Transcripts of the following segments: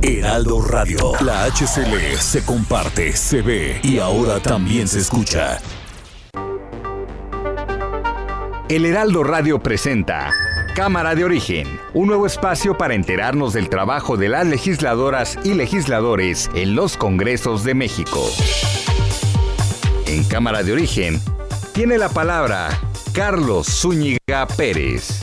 Heraldo Radio. La HCL se comparte, se ve y ahora también se escucha. El Heraldo Radio presenta Cámara de Origen, un nuevo espacio para enterarnos del trabajo de las legisladoras y legisladores en los Congresos de México. En Cámara de Origen tiene la palabra Carlos Zúñiga Pérez.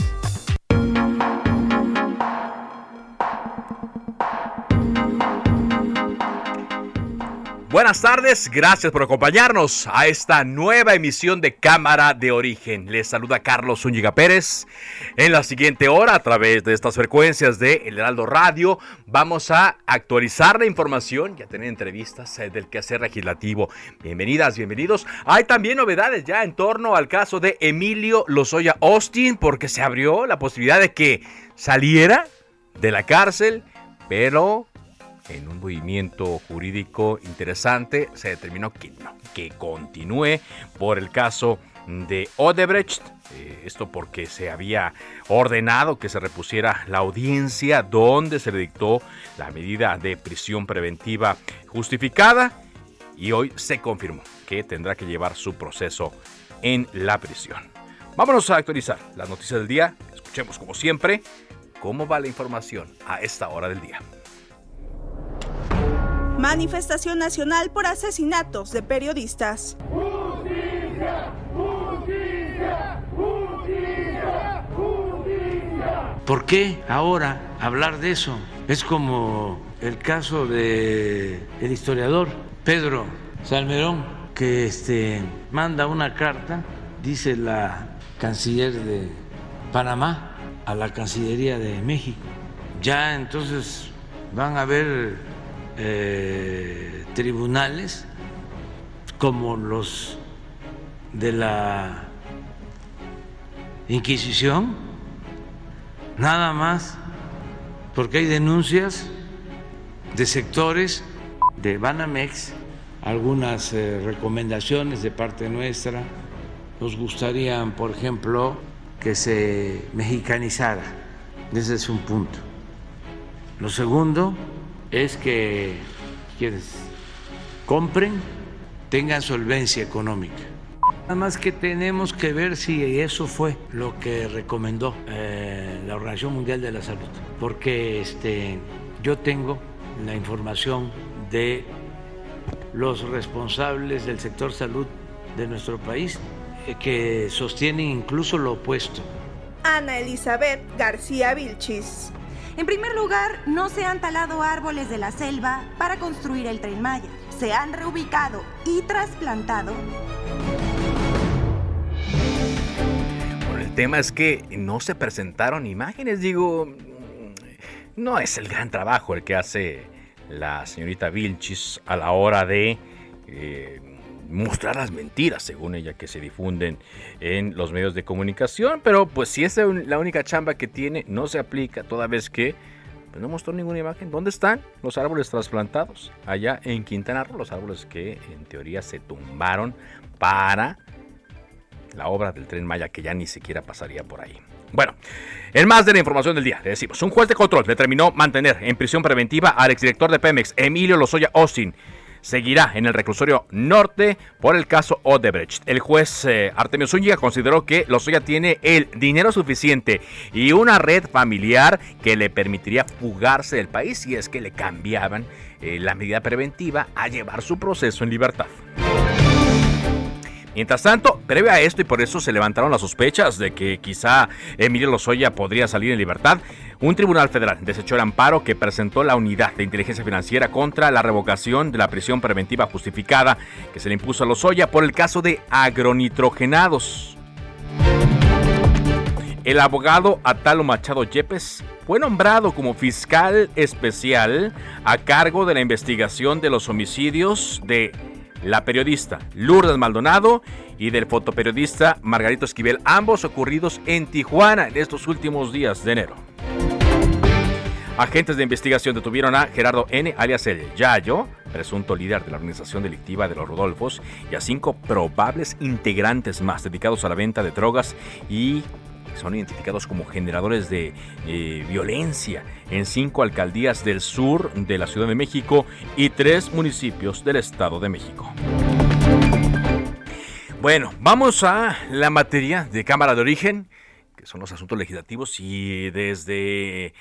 Buenas tardes, gracias por acompañarnos a esta nueva emisión de Cámara de Origen. Les saluda Carlos Zúñiga Pérez. En la siguiente hora, a través de estas frecuencias de El Heraldo Radio, vamos a actualizar la información y a tener entrevistas eh, del quehacer legislativo. Bienvenidas, bienvenidos. Hay también novedades ya en torno al caso de Emilio Lozoya Austin, porque se abrió la posibilidad de que saliera de la cárcel, pero en un movimiento jurídico interesante, se determinó que no, que continúe por el caso de Odebrecht. Eh, esto porque se había ordenado que se repusiera la audiencia donde se le dictó la medida de prisión preventiva justificada y hoy se confirmó que tendrá que llevar su proceso en la prisión. Vámonos a actualizar las noticias del día. Escuchemos como siempre cómo va la información a esta hora del día. Manifestación nacional por asesinatos de periodistas. ¿Por qué ahora hablar de eso? Es como el caso de el historiador Pedro Salmerón que este manda una carta, dice la canciller de Panamá a la Cancillería de México. Ya entonces van a ver eh, tribunales como los de la Inquisición, nada más porque hay denuncias de sectores de Banamex, algunas eh, recomendaciones de parte nuestra. Nos gustaría, por ejemplo, que se mexicanizara. Ese es un punto. Lo segundo, es que quienes compren tengan solvencia económica. Nada más que tenemos que ver si eso fue lo que recomendó eh, la Organización Mundial de la Salud, porque este, yo tengo la información de los responsables del sector salud de nuestro país eh, que sostienen incluso lo opuesto. Ana Elizabeth García Vilchis. En primer lugar, no se han talado árboles de la selva para construir el tren Maya. Se han reubicado y trasplantado. Bueno, el tema es que no se presentaron imágenes, digo, no es el gran trabajo el que hace la señorita Vilchis a la hora de eh, mostrar las mentiras, según ella, que se difunden en los medios de comunicación. Pero pues si esa es la única chamba que tiene, no se aplica toda vez que pues, no mostró ninguna imagen. ¿Dónde están los árboles trasplantados? Allá en Quintana Roo, los árboles que en teoría se tumbaron para la obra del tren Maya, que ya ni siquiera pasaría por ahí. Bueno, en más de la información del día, le decimos, un juez de control determinó mantener en prisión preventiva al exdirector de Pemex, Emilio Lozoya Austin, seguirá en el reclusorio norte por el caso Odebrecht. El juez eh, Artemio Zúñiga consideró que Lozoya tiene el dinero suficiente y una red familiar que le permitiría fugarse del país si es que le cambiaban eh, la medida preventiva a llevar su proceso en libertad. Mientras tanto, previo a esto y por eso se levantaron las sospechas de que quizá Emilio Lozoya podría salir en libertad, un tribunal federal desechó el amparo que presentó la unidad de inteligencia financiera contra la revocación de la prisión preventiva justificada que se le impuso a Lozoya por el caso de agronitrogenados. El abogado Atalo Machado Yepes fue nombrado como fiscal especial a cargo de la investigación de los homicidios de la periodista Lourdes Maldonado y del fotoperiodista Margarito Esquivel, ambos ocurridos en Tijuana en estos últimos días de enero. Agentes de investigación detuvieron a Gerardo N., alias el Yayo, presunto líder de la organización delictiva de los Rodolfos, y a cinco probables integrantes más dedicados a la venta de drogas y son identificados como generadores de eh, violencia en cinco alcaldías del sur de la Ciudad de México y tres municipios del Estado de México. Bueno, vamos a la materia de Cámara de Origen, que son los asuntos legislativos y desde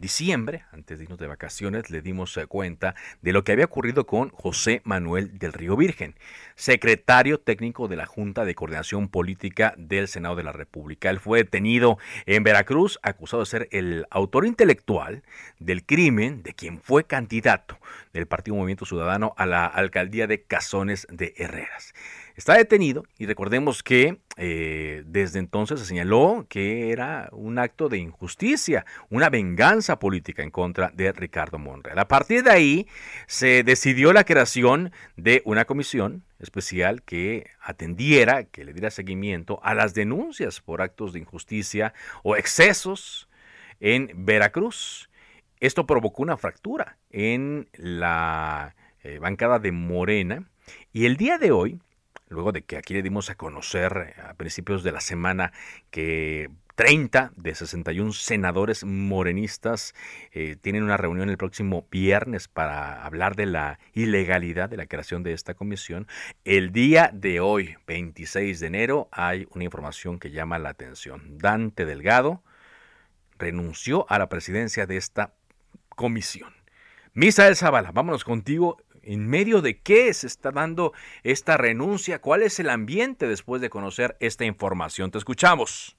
diciembre, antes de irnos de vacaciones, le dimos eh, cuenta de lo que había ocurrido con José Manuel del Río Virgen, secretario técnico de la Junta de Coordinación Política del Senado de la República. Él fue detenido en Veracruz, acusado de ser el autor intelectual del crimen de quien fue candidato del Partido Movimiento Ciudadano a la alcaldía de Cazones de Herreras. Está detenido y recordemos que eh, desde entonces se señaló que era un acto de injusticia, una venganza política en contra de Ricardo Monreal. A partir de ahí se decidió la creación de una comisión especial que atendiera, que le diera seguimiento a las denuncias por actos de injusticia o excesos en Veracruz. Esto provocó una fractura en la eh, bancada de Morena y el día de hoy luego de que aquí le dimos a conocer eh, a principios de la semana que 30 de 61 senadores morenistas eh, tienen una reunión el próximo viernes para hablar de la ilegalidad de la creación de esta comisión. El día de hoy, 26 de enero, hay una información que llama la atención. Dante Delgado renunció a la presidencia de esta comisión. Misael Zavala, vámonos contigo ¿En medio de qué se está dando esta renuncia? ¿Cuál es el ambiente después de conocer esta información? Te escuchamos.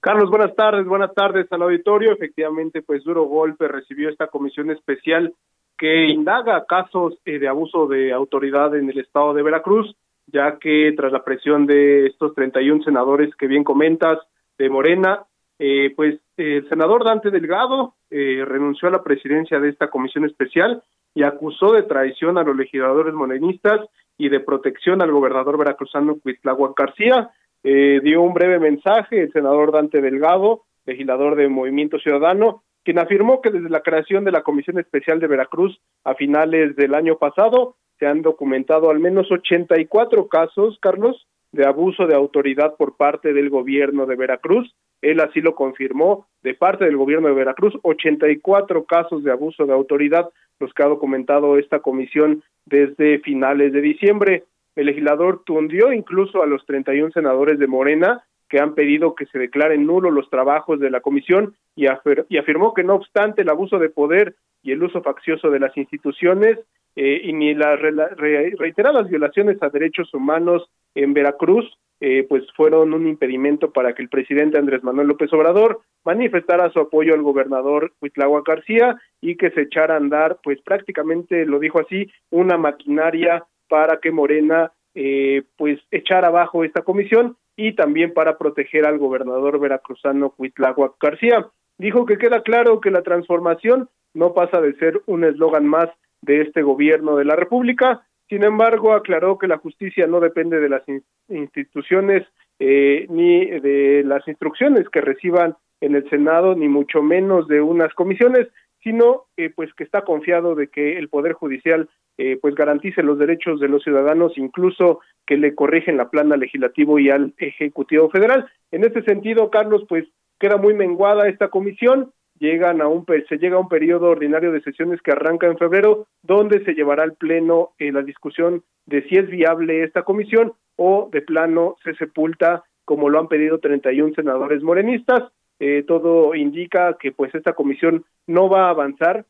Carlos, buenas tardes, buenas tardes al auditorio. Efectivamente, pues Duro Golpe recibió esta comisión especial que indaga casos eh, de abuso de autoridad en el estado de Veracruz, ya que tras la presión de estos 31 senadores que bien comentas de Morena, eh, pues el senador Dante Delgado eh, renunció a la presidencia de esta comisión especial y acusó de traición a los legisladores morenistas y de protección al gobernador veracruzano Cuitláhuac García. Eh, dio un breve mensaje el senador Dante Delgado, legislador de Movimiento Ciudadano, quien afirmó que desde la creación de la Comisión Especial de Veracruz a finales del año pasado se han documentado al menos 84 casos, Carlos, de abuso de autoridad por parte del gobierno de Veracruz. Él así lo confirmó de parte del gobierno de Veracruz, 84 casos de abuso de autoridad los que ha documentado esta comisión desde finales de diciembre. El legislador tundió incluso a los 31 senadores de Morena que han pedido que se declaren nulos los trabajos de la comisión y, afirmó que no obstante el abuso de poder y el uso faccioso de las instituciones eh, y ni las reiteradas violaciones a derechos humanos en Veracruz, eh, pues fueron un impedimento para que el presidente Andrés Manuel López Obrador manifestara su apoyo al gobernador Huitlagua García y que se echara a andar, pues prácticamente lo dijo así, una maquinaria para que Morena eh, pues echara abajo esta comisión y también para proteger al gobernador veracruzano Huitlagua García. Dijo que queda claro que la transformación no pasa de ser un eslogan más de este gobierno de la República, sin embargo, aclaró que la justicia no depende de las instituciones eh, ni de las instrucciones que reciban en el Senado, ni mucho menos de unas comisiones, sino eh, pues que está confiado de que el Poder Judicial eh, pues garantice los derechos de los ciudadanos, incluso que le corrigen la plana legislativo y al Ejecutivo Federal. En este sentido, Carlos, pues queda muy menguada esta comisión, llegan a un se llega a un periodo ordinario de sesiones que arranca en febrero, donde se llevará al pleno eh, la discusión de si es viable esta comisión o de plano se sepulta como lo han pedido 31 senadores morenistas. Eh, todo indica que pues esta comisión no va a avanzar,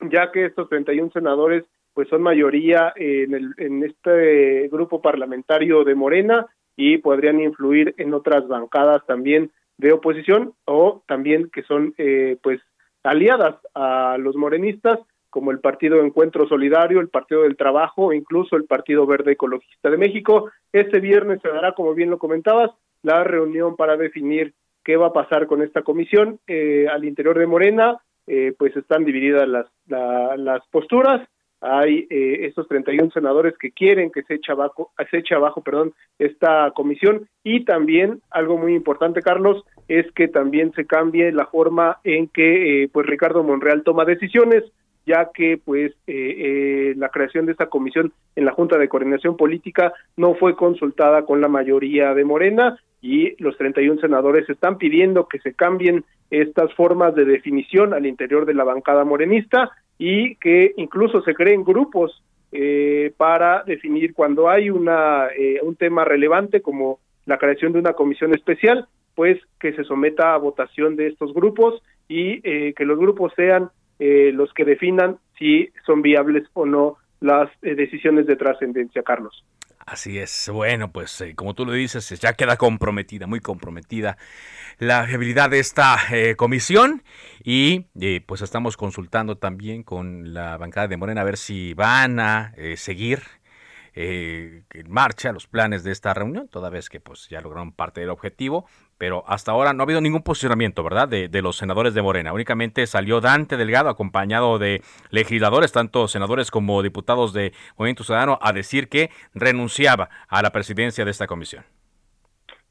ya que estos 31 senadores pues son mayoría en, el, en este grupo parlamentario de Morena y podrían influir en otras bancadas también de oposición o también que son eh, pues aliadas a los morenistas como el Partido Encuentro Solidario, el Partido del Trabajo o incluso el Partido Verde Ecologista de México. Este viernes se dará, como bien lo comentabas, la reunión para definir qué va a pasar con esta comisión. Eh, al interior de Morena, eh, pues están divididas las, las posturas. Hay eh, estos 31 senadores que quieren que se eche abajo, se abajo, perdón, esta comisión. Y también algo muy importante, Carlos, es que también se cambie la forma en que pues Ricardo Monreal toma decisiones ya que pues eh, eh, la creación de esta comisión en la Junta de Coordinación Política no fue consultada con la mayoría de Morena y los 31 senadores están pidiendo que se cambien estas formas de definición al interior de la bancada morenista y que incluso se creen grupos eh, para definir cuando hay una un tema relevante como la creación de una comisión especial pues que se someta a votación de estos grupos y que los grupos sean eh, los que definan si son viables o no las eh, decisiones de trascendencia, Carlos. Así es. Bueno, pues eh, como tú lo dices, ya queda comprometida, muy comprometida la viabilidad de esta comisión y pues estamos consultando también con la bancada de Morena a ver si van a seguir en marcha los planes de esta reunión, toda vez que pues ya lograron parte del objetivo, pero hasta ahora no ha habido ningún posicionamiento, ¿verdad?, de, los senadores de Morena. Únicamente salió Dante Delgado, acompañado de legisladores, tanto senadores como diputados de Movimiento Ciudadano, a decir que renunciaba a la presidencia de esta comisión.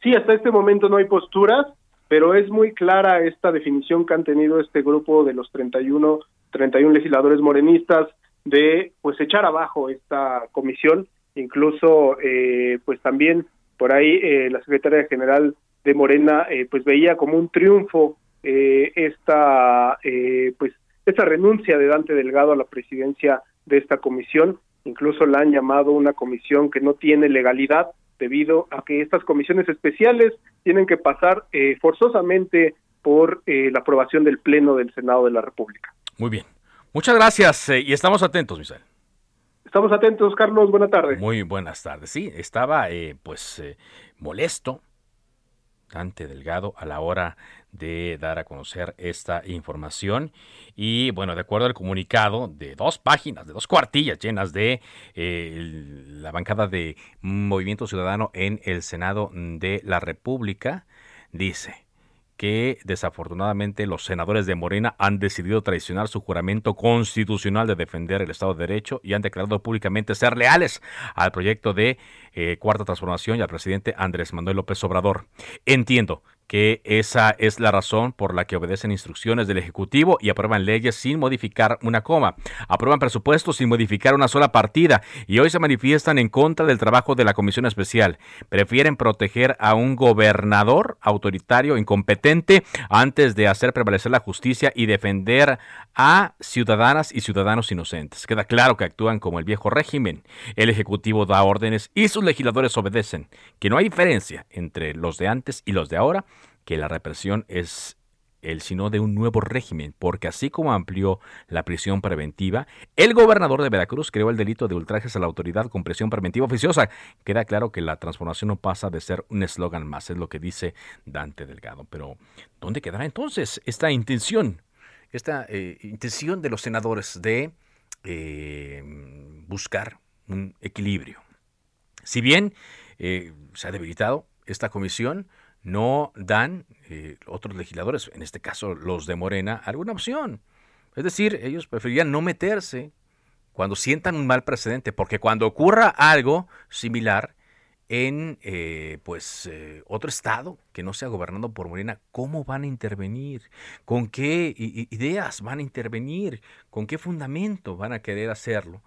Sí, hasta este momento no hay posturas, pero es muy clara esta definición que han tenido este grupo de los 31, 31 legisladores morenistas de pues echar abajo esta comisión, incluso eh, pues también por ahí eh, la secretaria general de Morena eh, pues veía como un triunfo eh, esta eh, pues esta renuncia de Dante Delgado a la presidencia de esta comisión incluso la han llamado una comisión que no tiene legalidad debido a que estas comisiones especiales tienen que pasar eh, forzosamente por la aprobación del pleno del Senado de la República. Muy bien, muchas gracias y estamos atentos, Misael. Estamos atentos, Carlos. Buenas tardes. Muy buenas tardes. Sí, estaba pues molesto Delgado a la hora de dar a conocer esta información. Y bueno, de acuerdo al comunicado de dos páginas, de dos cuartillas llenas de eh, la bancada de Movimiento Ciudadano en el Senado de la República, dice que desafortunadamente los senadores de Morena han decidido traicionar su juramento constitucional de defender el Estado de Derecho y han declarado públicamente ser leales al proyecto de eh, Cuarta Transformación y al presidente Andrés Manuel López Obrador. Entiendo que esa es la razón por la que obedecen instrucciones del Ejecutivo y aprueban leyes sin modificar una coma, aprueban presupuestos sin modificar una sola partida y hoy se manifiestan en contra del trabajo de la Comisión Especial. Prefieren proteger a un gobernador autoritario incompetente antes de hacer prevalecer la justicia y defender a ciudadanas y ciudadanos inocentes. Queda claro que actúan como el viejo régimen. El Ejecutivo da órdenes y sus legisladores obedecen, que no hay diferencia entre los de antes y los de ahora que la represión es el sino de un nuevo régimen, porque así como amplió la prisión preventiva, el gobernador de Veracruz creó el delito de ultrajes a la autoridad con prisión preventiva oficiosa. Queda claro que la transformación no pasa de ser un eslogan más, es lo que dice Dante Delgado. Pero, ¿dónde quedará entonces esta intención? Esta eh, intención de los senadores de eh, buscar un equilibrio. Si bien eh, se ha debilitado esta comisión, no dan eh, otros legisladores, en este caso los de Morena, alguna opción. Es decir, ellos preferirían no meterse cuando sientan un mal precedente, porque cuando ocurra algo similar en eh, pues eh, otro estado que no sea gobernado por Morena, ¿cómo van a intervenir? ¿Con qué ideas van a intervenir? ¿Con qué fundamento van a querer hacerlo?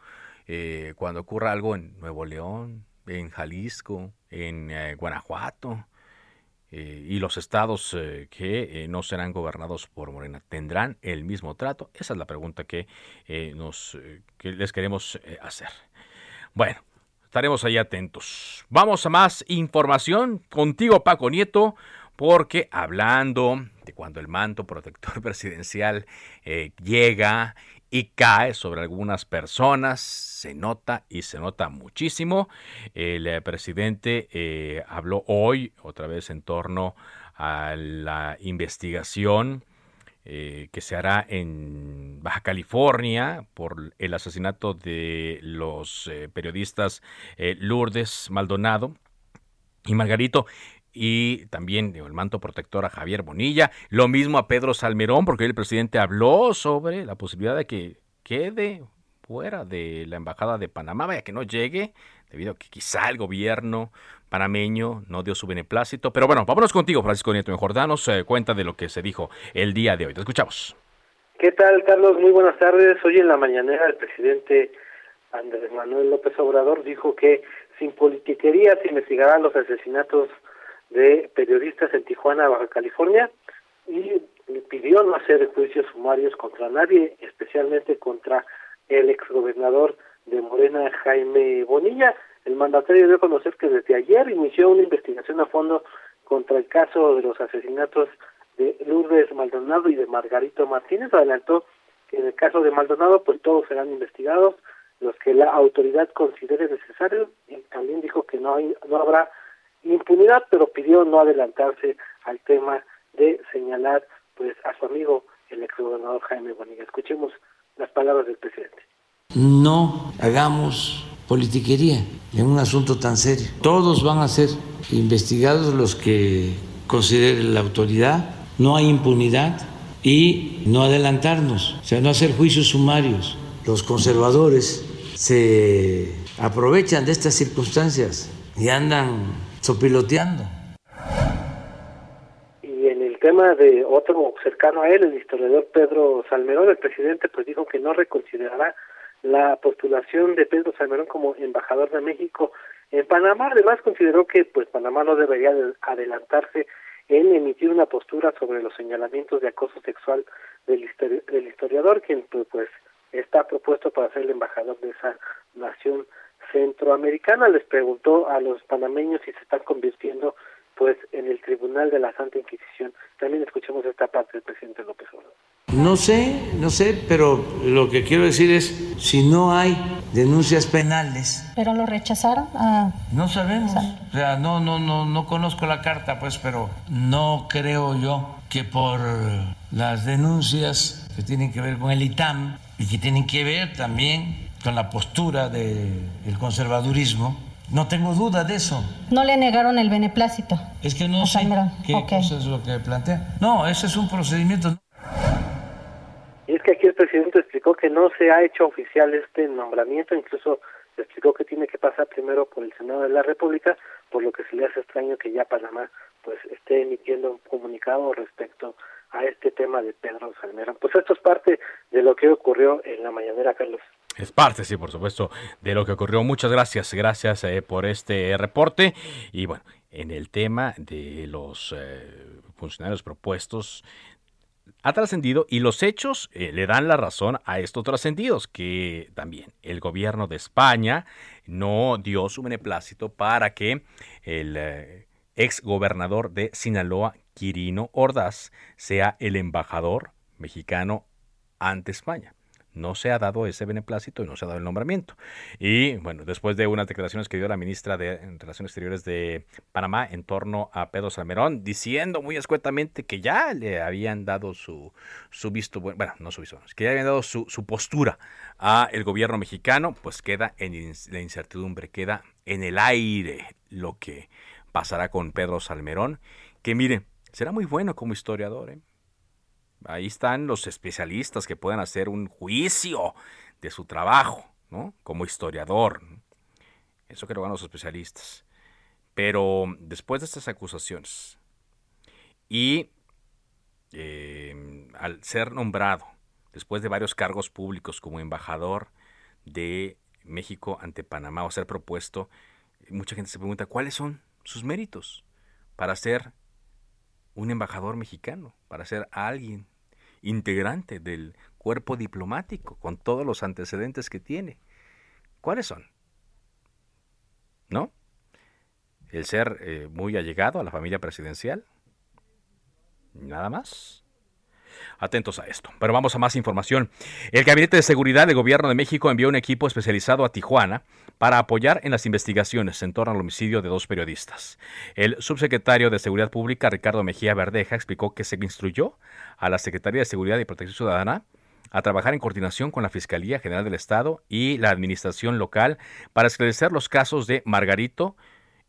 cuando ocurra algo en Nuevo León, en Jalisco, en Guanajuato, eh, y los estados eh, que eh, no serán gobernados por Morena tendrán el mismo trato? Esa es la pregunta que, nos, que les queremos hacer. Bueno, estaremos ahí atentos. Vamos a más información contigo, Paco Nieto, porque hablando de cuando el manto protector presidencial llega y cae sobre algunas personas. Se nota y se nota muchísimo. El eh, presidente eh, habló hoy otra vez en torno a la investigación eh, que se hará en Baja California por el asesinato de los periodistas Lourdes Maldonado y Margarito. Y también el manto protector a Javier Bonilla, lo mismo a Pedro Salmerón, porque el presidente habló sobre la posibilidad de que quede fuera de la embajada de Panamá, vaya que no llegue, debido a que quizá el gobierno panameño no dio su beneplácito. Pero bueno, vámonos contigo, Francisco Nieto Mejor, danos eh, cuenta de lo que se dijo el día de hoy. Te escuchamos. ¿Qué tal, Carlos? Muy buenas tardes. Hoy en la mañanera el presidente Andrés Manuel López Obrador dijo que sin politiquería se investigarán los asesinatos de periodistas en Tijuana, Baja California, y pidió no hacer juicios sumarios contra nadie, especialmente contra el exgobernador de Morena, Jaime Bonilla. El mandatario dio a conocer que desde ayer inició una investigación a fondo contra el caso de los asesinatos de Lourdes Maldonado y de Margarito Martínez. Adelantó que en el caso de Maldonado, pues todos serán investigados, los que la autoridad considere necesarios, y también dijo que no, hay, no habrá impunidad, pero pidió no adelantarse al tema de señalar pues a su amigo el exgobernador Jaime Bonilla. Escuchemos las palabras del presidente. No hagamos politiquería en un asunto tan serio. Todos van a ser investigados los que considere la autoridad. No hay impunidad y no adelantarnos, o sea, no hacer juicios sumarios. Los conservadores se aprovechan de estas circunstancias y andan sopiloteando. Y en el tema de otro cercano a él, el historiador Pedro Salmerón, el presidente pues dijo que no reconsiderará la postulación de Pedro Salmerón como embajador de México en Panamá. Además consideró que pues Panamá no debería adelantarse en emitir una postura sobre los señalamientos de acoso sexual del, del historiador, quien pues, pues está propuesto para ser el embajador de esa nación centroamericana les preguntó a los panameños si se están convirtiendo pues en el Tribunal de la Santa Inquisición. También escuchemos esta parte del presidente López Obrador. No sé, no sé, pero lo que quiero decir es, si no hay denuncias penales. ¿Pero lo rechazaron? Ah, no sabemos. O sea, no, no, no, no conozco la carta, pues, pero no creo yo que por las denuncias que tienen que ver con el ITAM y que tienen que ver también con la postura del conservadurismo. No tengo duda de eso. No le negaron el beneplácito. Es que no sé qué cosa es lo que plantea. No, ese es un procedimiento. Y es que aquí el presidente explicó que no se ha hecho oficial este nombramiento, incluso explicó que tiene que pasar primero por el Senado de la República, por lo que se le hace extraño que ya Panamá pues esté emitiendo un comunicado respecto a este tema de Pedro Salmerón. Pues esto es parte de lo que ocurrió en la mañanera, Carlos. Es parte, sí, por supuesto, de lo que ocurrió. Muchas gracias, gracias eh, por este reporte. Y bueno, en el tema de los eh, funcionarios propuestos, ha trascendido y los hechos eh, le dan la razón a estos trascendidos, que también el gobierno de España no dio su beneplácito para que el ex gobernador de Sinaloa, Quirino Ordaz, sea el embajador mexicano ante España no se ha dado ese beneplácito y no se ha dado el nombramiento. Y bueno, después de unas declaraciones que dio la ministra de Relaciones Exteriores de Panamá en torno a Pedro Salmerón, diciendo muy escuetamente que ya le habían dado su, su visto, bueno, no su visto, que ya habían dado su, su postura a el gobierno mexicano, pues queda en la incertidumbre, queda en el aire lo que pasará con Pedro Salmerón, que mire, será muy bueno como historiador, ¿eh? Ahí están los especialistas que pueden hacer un juicio de su trabajo, ¿no? Como historiador. Eso que van los especialistas. Pero después de estas acusaciones y eh, al ser nombrado, después de varios cargos públicos como embajador de México ante Panamá o ser propuesto, mucha gente se pregunta cuáles son sus méritos para ser un embajador mexicano, para ser alguien integrante del cuerpo diplomático, con todos los antecedentes que tiene. ¿Cuáles son? ¿No? El ser eh, muy allegado a la familia presidencial. Nada más. Atentos a esto. Pero vamos a más información. El Gabinete de Seguridad del Gobierno de México envió un equipo especializado a Tijuana para apoyar en las investigaciones en torno al homicidio de dos periodistas. El subsecretario de Seguridad Pública, Ricardo Mejía Verdeja, explicó que se instruyó a la Secretaría de Seguridad y Protección Ciudadana a trabajar en coordinación con la Fiscalía General del Estado y la Administración Local para esclarecer los casos de Margarito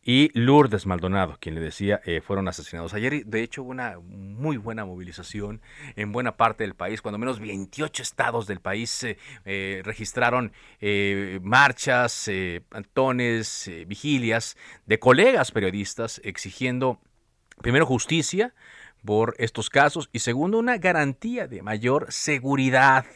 y Lourdes Maldonado, quien le decía, eh, fueron asesinados. Ayer, de hecho, hubo una muy buena movilización en buena parte del país, cuando menos 28 estados del país eh, eh, registraron marchas, antones, vigilias de colegas periodistas exigiendo, primero, justicia por estos casos y segundo, una garantía de mayor seguridad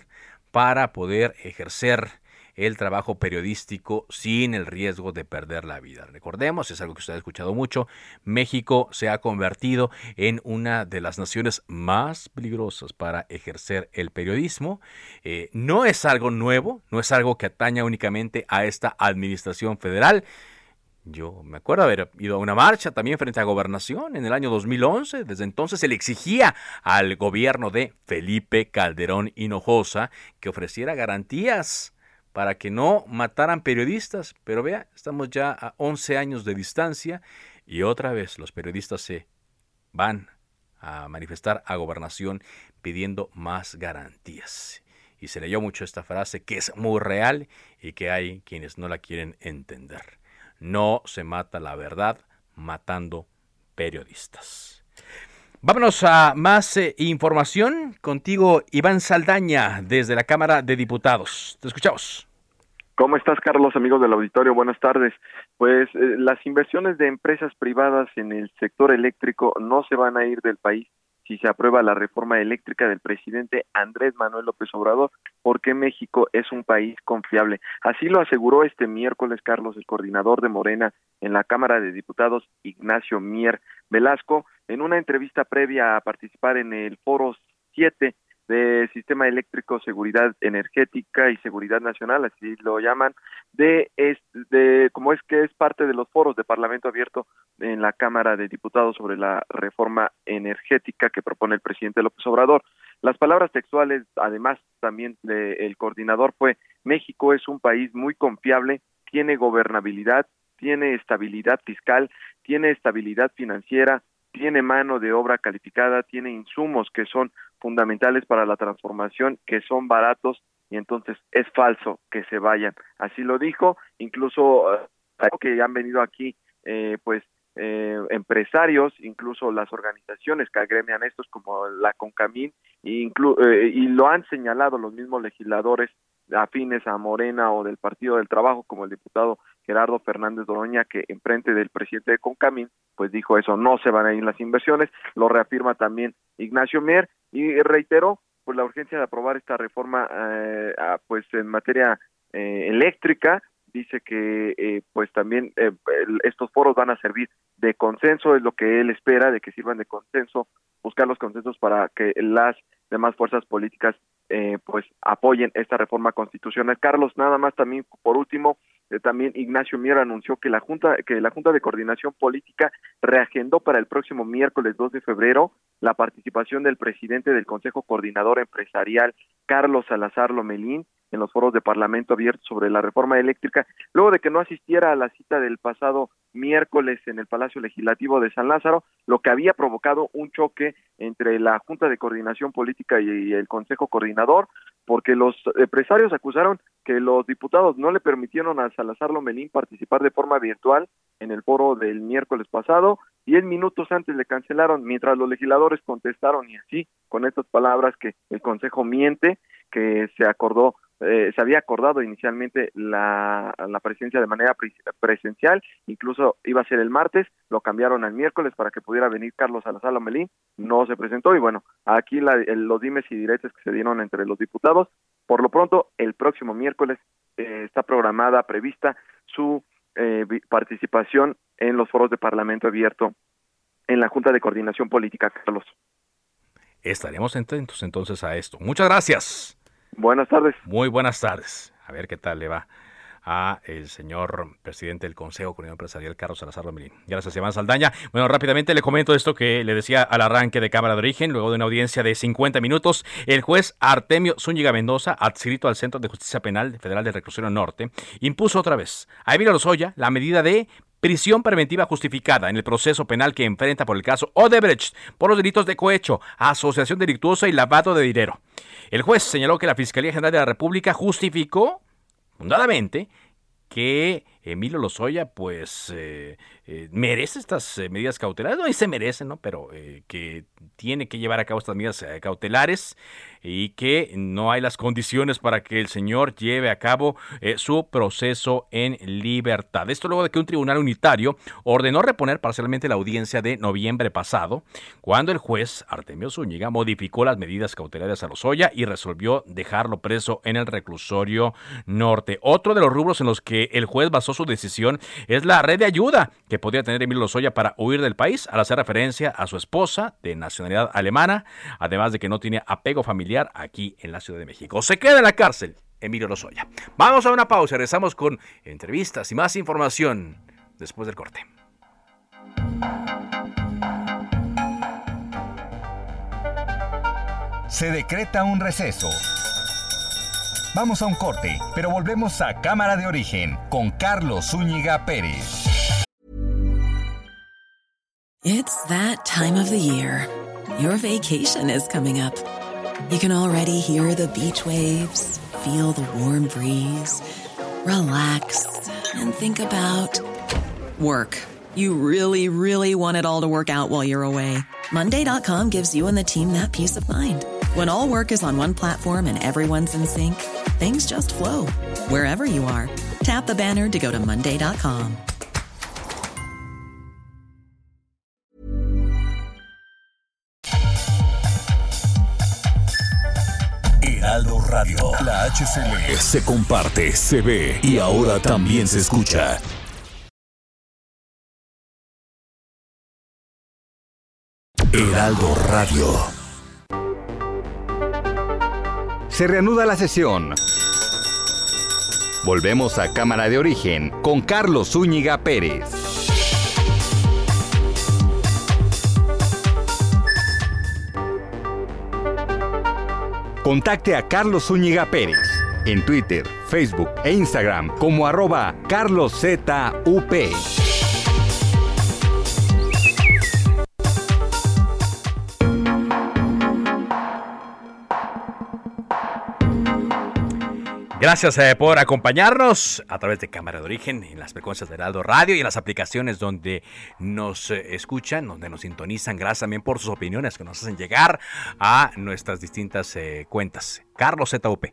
para poder ejercer el trabajo periodístico sin el riesgo de perder la vida. Recordemos, es algo que usted ha escuchado mucho, México se ha convertido en una de las naciones más peligrosas para ejercer el periodismo. Eh, no es algo nuevo, no es algo que ataña únicamente a esta administración federal. Yo me acuerdo haber ido a una marcha también frente a gobernación en el año 2011. Desde entonces se le exigía al gobierno de Felipe Calderón Hinojosa que ofreciera garantías para que no mataran periodistas. Pero vea, estamos ya a 11 años de distancia y otra vez los periodistas se van a manifestar a gobernación pidiendo más garantías. Y se leyó mucho esta frase que es muy real y que hay quienes no la quieren entender. No se mata la verdad matando periodistas. Vámonos a más eh, información contigo, Iván Saldaña, desde la Cámara de Diputados. Te escuchamos. ¿Cómo estás, Carlos, amigos del auditorio? Buenas tardes. Pues eh, las inversiones de empresas privadas en el sector eléctrico no se van a ir del país si se aprueba la reforma eléctrica del presidente Andrés Manuel López Obrador, porque México es un país confiable. Así lo aseguró este miércoles Carlos, el coordinador de Morena en la Cámara de Diputados, Ignacio Mier Velasco, en una entrevista previa a participar en el Foro 7 de Sistema Eléctrico, Seguridad Energética y Seguridad Nacional, así lo llaman, de, de como es que es parte de los foros de Parlamento Abierto en la Cámara de Diputados sobre la reforma energética que propone el presidente López Obrador. Las palabras textuales, además, también del coordinador fue México es un país muy confiable, tiene gobernabilidad, tiene estabilidad fiscal, tiene estabilidad financiera, tiene mano de obra calificada, tiene insumos que son fundamentales para la transformación, que son baratos y entonces es falso que se vayan. Así lo dijo, incluso eh, que han venido aquí eh, pues eh, empresarios, incluso las organizaciones que agremian estos como la CONCAMIN y lo han señalado los mismos legisladores afines a Morena o del Partido del Trabajo, como el diputado Gerardo Fernández Doroña, que en frente del presidente de Concamín, pues dijo eso, no se van a ir las inversiones, lo reafirma también Ignacio Mier y reiteró pues la urgencia de aprobar esta reforma eh, pues en materia eh, eléctrica dice que eh, pues también eh, estos foros van a servir de consenso es lo que él espera de que sirvan de consenso buscar los consensos para que las demás fuerzas políticas eh, pues apoyen esta reforma constitucional. Carlos, nada más también por último, eh, también Ignacio Mier anunció que la Junta que la Junta de Coordinación Política reagendó para el próximo miércoles 2 de febrero la participación del presidente del Consejo Coordinador Empresarial Carlos Salazar Lomelín en los foros de Parlamento abierto sobre la reforma eléctrica, luego de que no asistiera a la cita del pasado miércoles en el Palacio Legislativo de San Lázaro, lo que había provocado un choque entre la Junta de Coordinación Política y el Consejo Coordinador, porque los empresarios acusaron que los diputados no le permitieron a Salazar Lomelín participar de forma virtual en el foro del miércoles pasado, diez minutos antes le cancelaron, mientras los legisladores contestaron y así, con estas palabras que el Consejo miente, que se acordó eh, se había acordado inicialmente la, la presencia de manera presencial, incluso iba a ser el martes, lo cambiaron al miércoles para que pudiera venir Carlos Salazar Lomelín, no se presentó y bueno, aquí los dimes y diretes que se dieron entre los diputados, por lo pronto el próximo miércoles eh, está programada, prevista su eh, participación en los foros de Parlamento abierto en la Junta de Coordinación Política, Carlos. Estaremos atentos entonces a esto. Muchas gracias. Buenas tardes. Muy buenas tardes. A ver qué tal le va a el señor presidente del Consejo Comunidad Empresarial, Carlos Salazar Lomelín. Gracias, Iván Saldaña. Bueno, rápidamente le comento esto que le decía al arranque de Cámara de Origen, luego de una audiencia de 50 minutos, el juez Artemio Zúñiga Mendoza, adscrito al Centro de Justicia Penal Federal de Reclusión Norte, impuso otra vez a Emilio Lozoya la medida de prisión preventiva justificada en el proceso penal que enfrenta por el caso Odebrecht por los delitos de cohecho, asociación delictuosa y lavado de dinero. El juez señaló que la Fiscalía General de la República justificó fundadamente que Emilio Lozoya, pues eh, eh, merece estas eh, medidas cautelares, no y se merece, ¿no? Pero que tiene que llevar a cabo estas medidas cautelares y que no hay las condiciones para que el señor lleve a cabo su proceso en libertad. Esto luego de que un tribunal unitario ordenó reponer parcialmente la audiencia de noviembre pasado, cuando el juez Artemio Zúñiga modificó las medidas cautelares a Lozoya y resolvió dejarlo preso en el reclusorio norte. Otro de los rubros en los que el juez basó su decisión es la red de ayuda que podría tener Emilio Lozoya para huir del país al hacer referencia a su esposa de nacionalidad alemana, además de que no tiene apego familiar aquí en la Ciudad de México. Se queda en la cárcel Emilio Lozoya. Vamos a una pausa, regresamos con entrevistas y más información después del corte. Se decreta un receso. Vamos a un corte, pero volvemos a Cámara de Origen con Carlos Zúñiga Pérez. It's that time of the year. Your vacation is coming up. You can already hear the beach waves, feel the warm breeze, relax and think about work. You really, really want it all to work out while you're away. Monday.com gives you and the team that peace of mind. When all work is on one platform and everyone's in sync, things just flow wherever you are. Tap the banner to go to Monday.com. Heraldo Radio, la HCL se comparte, se ve y ahora también se escucha. Heraldo Radio. Se reanuda la sesión. Volvemos a Cámara de Origen con Carlos Zúñiga Pérez. Contacte a Carlos Zúñiga Pérez en Twitter, Facebook e Instagram como arroba carloszup. Gracias eh, por acompañarnos a través de Cámara de Origen en las frecuencias de Heraldo Radio y en las aplicaciones donde nos eh, escuchan, donde nos sintonizan. Gracias también por sus opiniones que nos hacen llegar a nuestras distintas eh, cuentas. Carlos ZUP.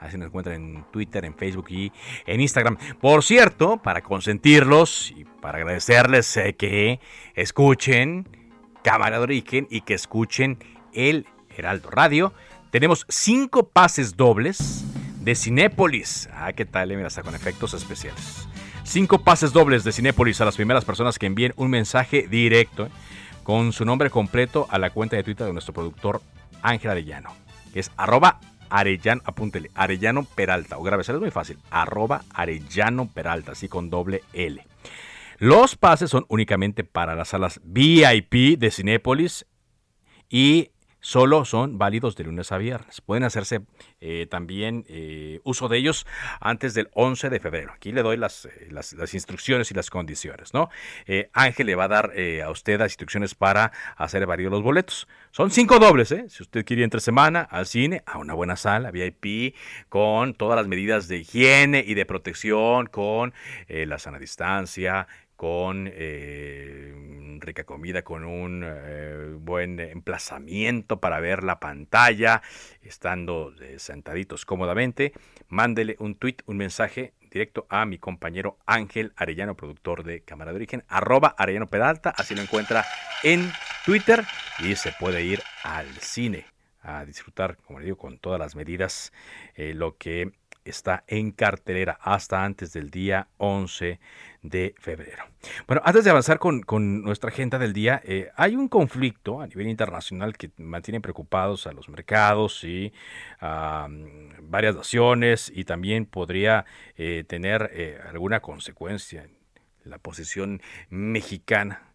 Así nos encuentran en Twitter, en Facebook y en Instagram. Por cierto, para consentirlos y para agradecerles que escuchen Cámara de Origen y que escuchen el Heraldo Radio, tenemos cinco pases dobles de Cinépolis. Ah, ¿qué tal? Eh? Mira, hasta con efectos especiales. Cinco pases dobles de Cinépolis a las primeras personas que envíen un mensaje directo eh, con su nombre completo a la cuenta de Twitter de nuestro productor Ángel Arellano, que es arroba Arellano, apúntele, Arellano Peralta, o grábese, es muy fácil, arroba Arellano Peralta, así con doble L. Los pases son únicamente para las salas VIP de Cinépolis y solo son válidos de lunes a viernes. Pueden hacerse eh, también eh, uso de ellos antes del 11 de febrero. Aquí le doy las, eh, las, instrucciones y las condiciones, ¿no? Ángel le va a dar a usted las instrucciones para hacer válidos los boletos. Son cinco dobles, ¿eh? Si usted quiere ir entre semana al cine, a una buena sala, VIP, con todas las medidas de higiene y de protección, con la sana distancia, con eh, rica comida, con un eh, buen emplazamiento para ver la pantalla, estando eh, sentaditos cómodamente, mándele un tweet, un mensaje directo a mi compañero Ángel Arellano, productor de Cámara de Origen, arroba Arellano Pedalta, así lo encuentra en Twitter y se puede ir al cine a disfrutar, como le digo, con todas las medidas, lo que está en cartelera hasta antes del día 11 de febrero. Bueno, antes de avanzar con, nuestra agenda del día, eh, hay un conflicto a nivel internacional que mantiene preocupados a los mercados y a varias naciones y también podría eh, tener eh, alguna consecuencia en la posición mexicana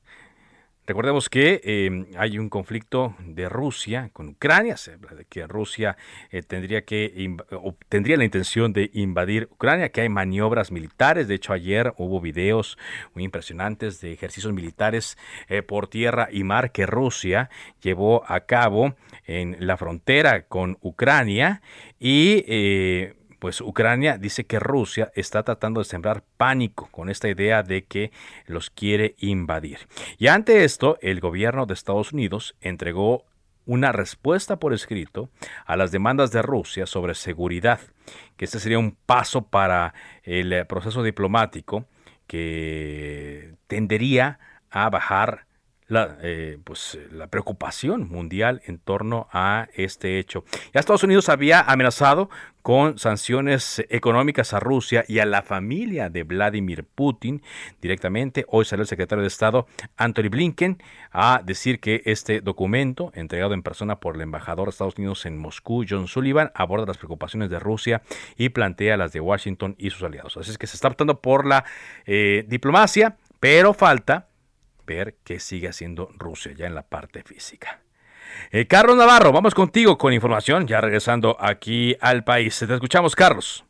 Recordemos que em, hay un conflicto de Rusia con Ucrania, se que Rusia eh, tendría que tendría la intención de invadir Ucrania, que hay maniobras militares. De hecho, ayer hubo videos muy impresionantes de ejercicios militares eh, por tierra y mar que Rusia llevó a cabo en la frontera con Ucrania y eh, pues Ucrania dice que Rusia está tratando de sembrar pánico con esta idea de que los quiere invadir. Y ante esto, el gobierno de Estados Unidos entregó una respuesta por escrito a las demandas de Rusia sobre seguridad, que este sería un paso para el eh, proceso diplomático que tendería a bajar la, eh, pues, la preocupación mundial en torno a este hecho. Ya Estados Unidos había amenazado con sanciones económicas a Rusia y a la familia de Vladimir Putin directamente. Hoy salió el secretario de Estado Anthony Blinken a decir que este documento, entregado en persona por el embajador de Estados Unidos en Moscú, John Sullivan, aborda las preocupaciones de Rusia y plantea las de Washington y sus aliados. Así es que se está optando por la eh, diplomacia, pero falta ver qué sigue haciendo Rusia ya en la parte física. Eh, Carlos Navarro, vamos contigo con información, ya regresando aquí al país. Te escuchamos, Carlos.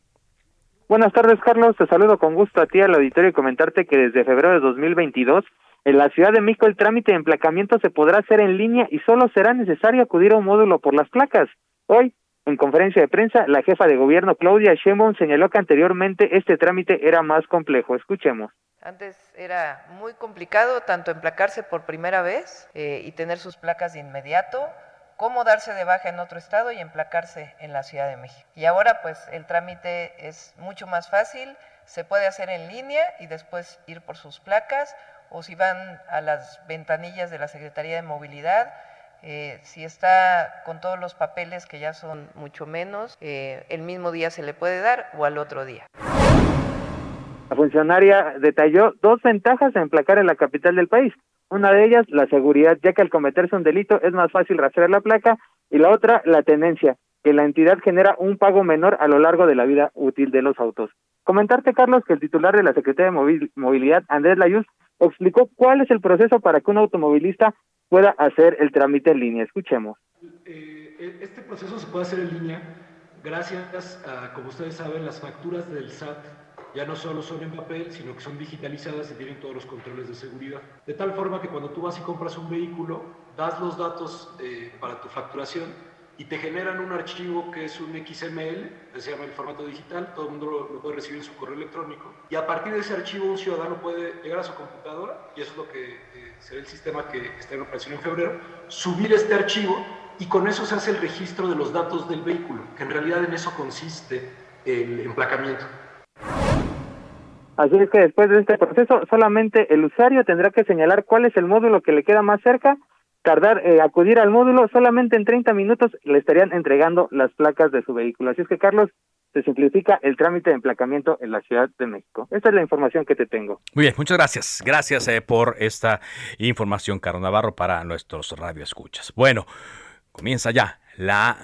Buenas tardes, Carlos. Te saludo con gusto a ti al auditorio y comentarte que desde febrero de 2022 en la Ciudad de México el trámite de emplacamiento se podrá hacer en línea y solo será necesario acudir a un módulo por las placas. Hoy, en conferencia de prensa, la jefa de gobierno Claudia Sheinbaum señaló que anteriormente este trámite era más complejo. Escuchemos. Antes era muy complicado tanto emplacarse por primera vez eh, y tener sus placas de inmediato, como darse de baja en otro estado y emplacarse en la Ciudad de México. Y ahora pues el trámite es mucho más fácil, se puede hacer en línea y después ir por sus placas o si van a las ventanillas de la Secretaría de Movilidad, eh, si está con todos los papeles que ya son mucho menos, eh, el mismo día se le puede dar o al otro día. La funcionaria detalló dos ventajas de emplacar en la capital del país. Una de ellas, la seguridad, ya que al cometerse un delito es más fácil rastrear la placa, y la otra, la tenencia, que la entidad genera un pago menor a lo largo de la vida útil de los autos. Comentarte, Carlos, que el titular de la Secretaría de Movilidad, Andrés Layuz, explicó cuál es el proceso para que un automovilista pueda hacer el trámite en línea. Escuchemos. Eh, este proceso se puede hacer en línea gracias a, como ustedes saben, las facturas del SAT ya no solo son en papel, sino que son digitalizadas y tienen todos los controles de seguridad. De tal forma que cuando tú vas y compras un vehículo, das los datos eh, para tu facturación y te generan un archivo que es un XML, que se llama el formato digital, todo el mundo lo, puede recibir en su correo electrónico, y a partir de ese archivo un ciudadano puede llegar a su computadora, y eso es lo que eh, será el sistema que está en operación en febrero, subir este archivo y con eso se hace el registro de los datos del vehículo, que en realidad en eso consiste el emplacamiento. Así es que después de este proceso, solamente el usuario tendrá que señalar cuál es el módulo que le queda más cerca, tardar, eh, acudir al módulo, solamente en 30 minutos le estarían entregando las placas de su vehículo. Así es que, Carlos, se simplifica el trámite de emplacamiento en la Ciudad de México. Esta es la información que te tengo. Muy bien, muchas gracias. Gracias eh, por esta información, Carlos Navarro, para nuestros radioescuchas. Bueno, comienza ya la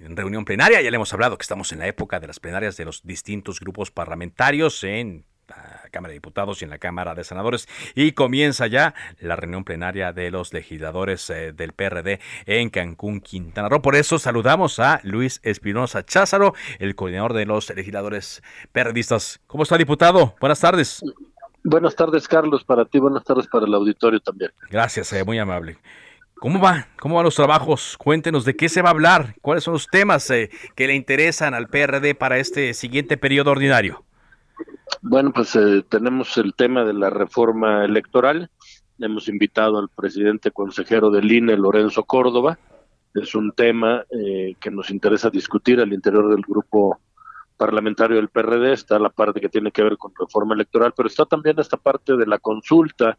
reunión plenaria. Ya le hemos hablado que estamos en la época de las plenarias de los distintos grupos parlamentarios en la Cámara de Diputados y en la Cámara de Senadores y comienza ya la reunión plenaria de los legisladores eh, del PRD en Cancún, Quintana Roo. Por eso saludamos a Luis Espinosa Cházaro, el coordinador de los legisladores periodistas. ¿Cómo está, diputado? Buenas tardes. Buenas tardes, Carlos, para ti, buenas tardes para el auditorio también. Gracias, eh, muy amable. ¿Cómo va? ¿Cómo van los trabajos? Cuéntenos de qué se va a hablar, cuáles son los temas eh, que le interesan al PRD para este siguiente periodo ordinario. Bueno, pues eh, tenemos el tema de la reforma electoral. Hemos invitado al presidente consejero del INE, Lorenzo Córdoba. Es un tema eh, que nos interesa discutir al interior del grupo parlamentario del PRD. Está la parte que tiene que ver con reforma electoral, pero está también esta parte de la consulta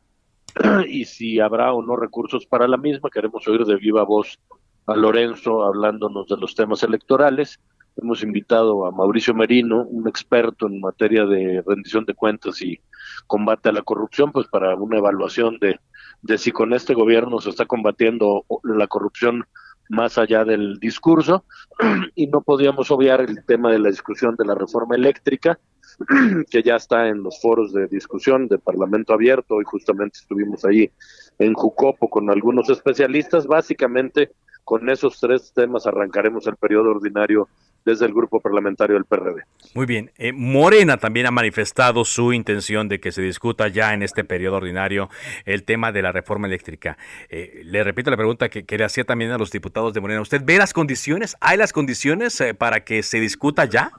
y si habrá o no recursos para la misma. Queremos oír de viva voz a Lorenzo hablándonos de los temas electorales. Hemos invitado a Mauricio Merino, un experto en materia de rendición de cuentas y combate a la corrupción, pues para una evaluación de, de si con este gobierno se está combatiendo la corrupción más allá del discurso. Y no podíamos obviar el tema de la discusión de la reforma eléctrica, que ya está en los foros de discusión de Parlamento Abierto, y justamente estuvimos ahí en Jucopo con algunos especialistas. Básicamente, con esos tres temas arrancaremos el periodo ordinario desde el grupo parlamentario del PRD. Muy bien. Eh, Morena también ha manifestado su intención de que se discuta ya en este periodo ordinario el tema de la reforma eléctrica. Eh, le repito la pregunta que, que, le hacía también a los diputados de Morena. ¿Usted ve las condiciones? ¿Hay las condiciones eh, para que se discuta ya?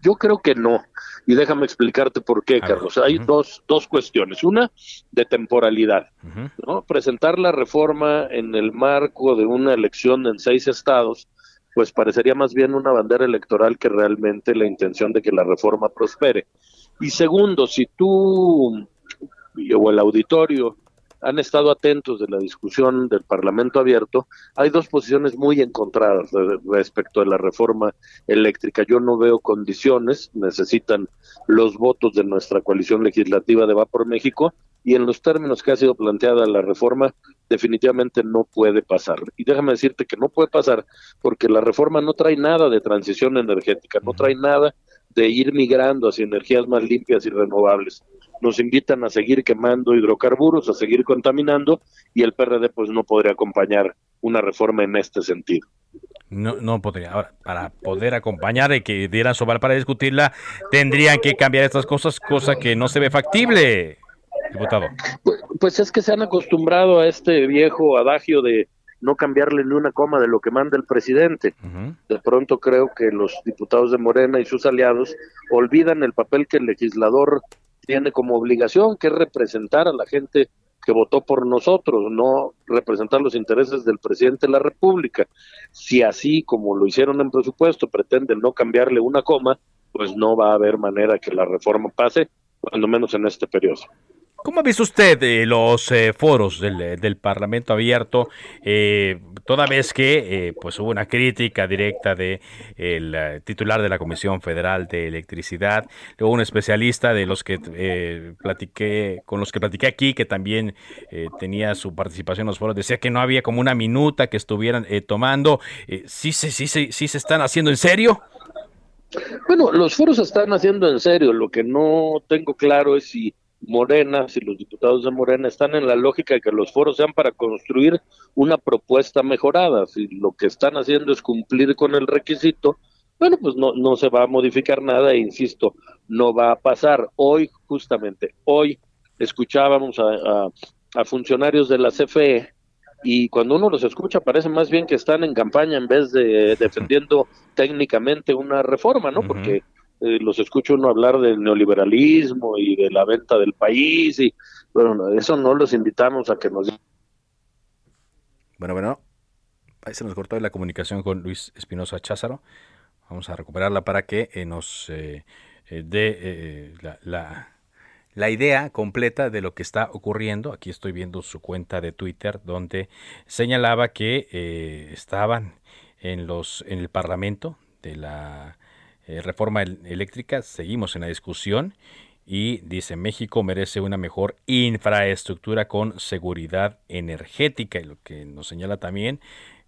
Yo creo que no. Y déjame explicarte por qué, Carlos. Hay dos, dos cuestiones. Una, de temporalidad. ¿no? Presentar la reforma en el marco de una elección en seis estados, pues parecería más bien una bandera electoral que realmente la intención de que la reforma prospere. Y segundo, si tú o el auditorio han estado atentos de la discusión del Parlamento abierto, hay dos posiciones muy encontradas respecto a la reforma eléctrica. Yo no veo condiciones, necesitan los votos de nuestra coalición legislativa de Va por México y en los términos que ha sido planteada la reforma definitivamente no puede pasar. Y déjame decirte que no puede pasar porque la reforma no trae nada de transición energética, no trae nada de ir migrando hacia energías más limpias y renovables nos invitan a seguir quemando hidrocarburos, a seguir contaminando, y el PRD pues no podría acompañar una reforma en este sentido. No, no podría. Ahora, para poder acompañar y que dieran su para discutirla, tendrían que cambiar estas cosas, cosa que no se ve factible, diputado. Pues, pues es que se han acostumbrado a este viejo adagio de no cambiarle ni una coma de lo que manda el presidente. De pronto creo que los diputados de Morena y sus aliados olvidan el papel que el legislador tiene como obligación, que es representar a la gente que votó por nosotros, no representar los intereses del presidente de la República. Si así como lo hicieron en presupuesto pretenden no cambiarle una coma, pues no va a haber manera que la reforma pase, cuando menos en este periodo. ¿Cómo ha visto usted eh, los eh, foros del, del, Parlamento abierto, eh, toda vez que pues hubo una crítica directa de el titular de la Comisión Federal de Electricidad, luego un especialista de los que platiqué, con los que platiqué aquí, que también tenía su participación en los foros, decía que no había como una minuta que estuvieran tomando. ¿sí, sí, sí, sí, ¿Sí se están haciendo en serio? Bueno, los foros se están haciendo en serio. Lo que no tengo claro es si Morena, si los diputados de Morena están en la lógica de que los foros sean para construir una propuesta mejorada, si lo que están haciendo es cumplir con el requisito, bueno, pues no, no se va a modificar nada e insisto, no va a pasar. Hoy, justamente, hoy escuchábamos a, a, funcionarios de la CFE y cuando uno los escucha parece más bien que están en campaña en vez de defendiendo técnicamente una reforma, ¿no? Porque eh, los escucho uno hablar del neoliberalismo y de la venta del país y bueno, eso no los invitamos a que nos... Bueno, bueno, ahí se nos cortó la comunicación con Luis Espinosa Cházaro. Vamos a recuperarla para que eh, nos eh, dé la, la, idea completa de lo que está ocurriendo. Aquí estoy viendo su cuenta de Twitter donde señalaba que estaban en los en el Parlamento de la eh, reforma eléctrica, seguimos en la discusión y dice México merece una mejor infraestructura con seguridad energética y lo que nos señala también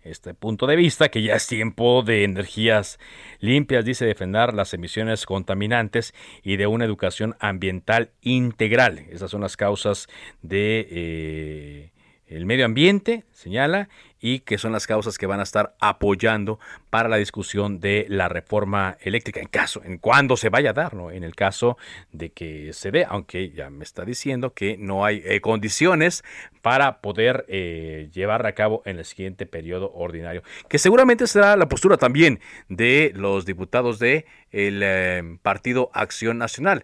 este punto de vista que ya es tiempo de energías limpias, dice defender las emisiones contaminantes y de una educación ambiental integral. Esas son las causas de eh, el medio ambiente, señala, y que son las causas que van a estar apoyando para la discusión de la reforma eléctrica en caso, en cuando se vaya a dar, ¿no? En el caso de que se dé, aunque ya me está diciendo que no hay eh, condiciones para poder eh, llevar a cabo en el siguiente periodo ordinario, que seguramente será la postura también de los diputados de el eh, Partido Acción Nacional.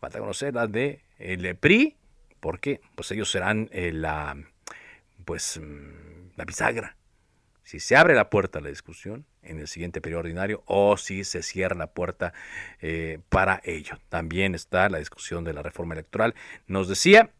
Falta conocer la de el PRI, porque pues ellos serán la pues mm, la bisagra. Si se abre la puerta a la discusión en el siguiente periodo ordinario o si se cierra la puerta eh, para ello. También está la discusión de la reforma electoral. Nos decía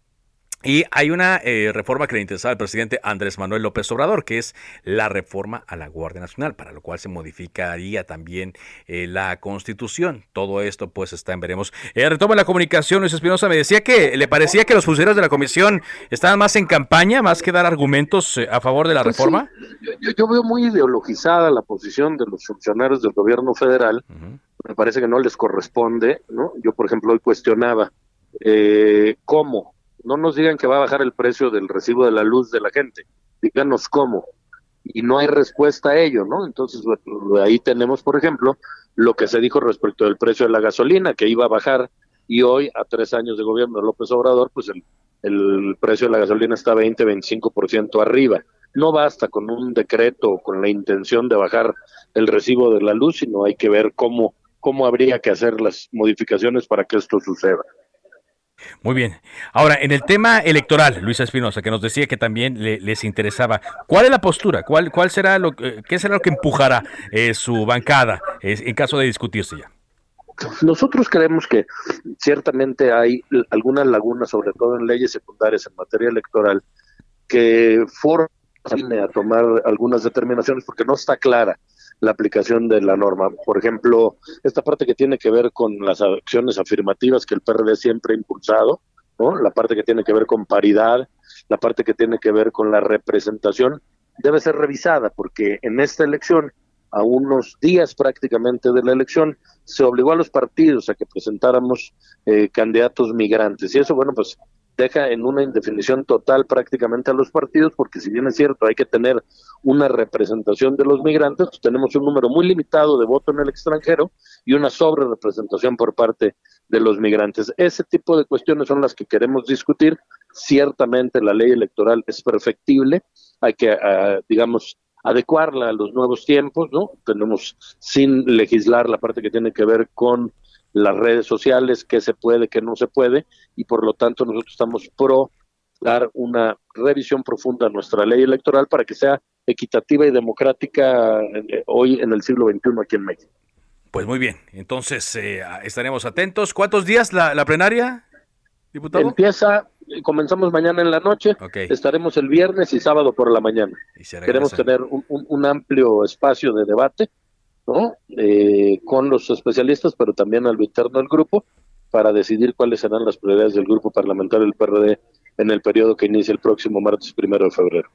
y hay una eh, reforma que le interesaba al presidente Andrés Manuel López Obrador, que es la reforma a la Guardia Nacional, para lo cual se modificaría también eh, la Constitución. Todo esto pues está en veremos. Eh, retoma la comunicación, Luis Espinosa me decía que le parecía que los funcionarios de la comisión estaban más en campaña, más que dar argumentos eh, a favor de la pues reforma. Yo, veo muy ideologizada la posición de los funcionarios del gobierno federal. Me parece que no les corresponde, ¿no? Yo, por ejemplo, hoy cuestionaba cómo no nos digan que va a bajar el precio del recibo de la luz de la gente, díganos cómo. Y no hay respuesta a ello, ¿no? Entonces, ahí tenemos, por ejemplo, lo que se dijo respecto del precio de la gasolina, que iba a bajar, y hoy, a tres años de gobierno de López Obrador, pues el, el precio de la gasolina está 20, 25% arriba. No basta con un decreto con la intención de bajar el recibo de la luz, sino hay que ver cómo cómo habría que hacer las modificaciones para que esto suceda. Muy bien. Ahora, en el tema electoral, Luisa Espinosa, que nos decía que también les interesaba, ¿cuál es la postura? ¿Cuál, cuál será lo, ¿Qué será lo que empujará eh, su bancada en caso de discutirse ya? Nosotros creemos que ciertamente hay algunas lagunas, sobre todo en leyes secundarias en materia electoral, que forman a tomar algunas determinaciones porque no está clara la aplicación de la norma. Por ejemplo, esta parte que tiene que ver con las acciones afirmativas que el PRD siempre ha impulsado, ¿no? la parte que tiene que ver con paridad, la parte que tiene que ver con la representación, debe ser revisada porque en esta elección, a unos días prácticamente de la elección, se obligó a los partidos a que presentáramos eh, candidatos migrantes. Y eso, bueno, pues deja en una indefinición total prácticamente a los partidos, porque si bien es cierto, hay que tener una representación de los migrantes, pues tenemos un número muy limitado de voto en el extranjero y una sobre representación por parte de los migrantes. Ese tipo de cuestiones son las que queremos discutir. Ciertamente la ley electoral es perfectible, hay que, ah, digamos, adecuarla a los nuevos tiempos, ¿no? Tenemos sin legislar la parte que tiene que ver con las redes sociales, qué se puede, qué no se puede, y por lo tanto nosotros estamos pro dar una revisión profunda a nuestra ley electoral para que sea equitativa y democrática eh, hoy en el siglo XXI aquí en México. Pues muy bien, entonces eh, estaremos atentos. ¿Cuántos días la, la plenaria, diputado? Empieza, comenzamos mañana en la noche, estaremos el viernes y sábado por la mañana. Queremos tener un, un amplio espacio de debate ¿no? Eh, con los especialistas, pero también al interno del grupo, para decidir cuáles serán las prioridades del grupo parlamentario del PRD en el periodo que inicia el próximo martes primero de febrero.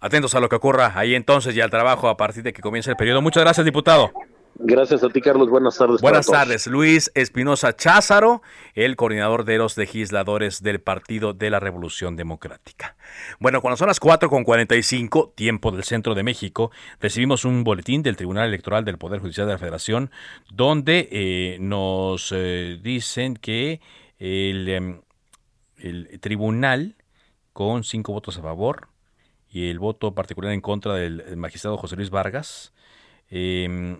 Atentos a lo que ocurra ahí entonces y al trabajo a partir de que comience el periodo. Muchas gracias, diputado. Gracias a ti, Carlos. Buenas tardes. Buenas tardes. Luis Espinosa Cházaro, el coordinador de los legisladores del Partido de la Revolución Democrática. Bueno, cuando son las 4 con 45, tiempo del centro de México, recibimos un boletín del Tribunal Electoral del Poder Judicial de la Federación, donde eh, nos eh, dicen que el, em, el tribunal, con cinco votos a favor y el voto particular en contra del magistrado José Luis Vargas, eh,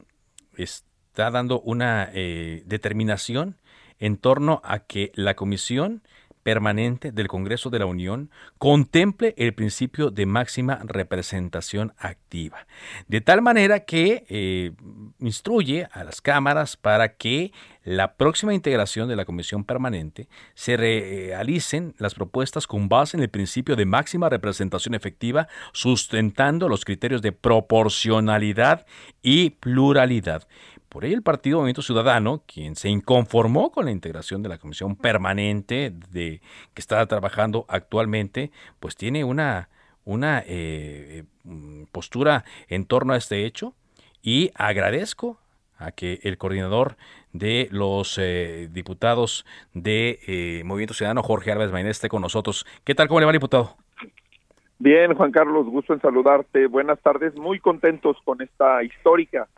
está dando una eh, determinación en torno a que la Comisión Permanente del Congreso de la Unión contemple el principio de máxima representación activa, de tal manera que eh, instruye a las cámaras para que la próxima integración de la Comisión Permanente se realicen las propuestas con base en el principio de máxima representación efectiva, sustentando los criterios de proporcionalidad y pluralidad. Por ello, el Partido Movimiento Ciudadano, quien se inconformó con la integración de la comisión permanente de, que está trabajando actualmente, pues tiene una, una eh, mm, postura en torno a este hecho y agradezco a que el coordinador de los eh, diputados de eh, Movimiento Ciudadano, Jorge Álvarez Maynés, esté con nosotros. ¿Qué tal? ¿Cómo le va, diputado? Bien, Juan Carlos, gusto en saludarte. Buenas tardes, muy contentos con esta histórica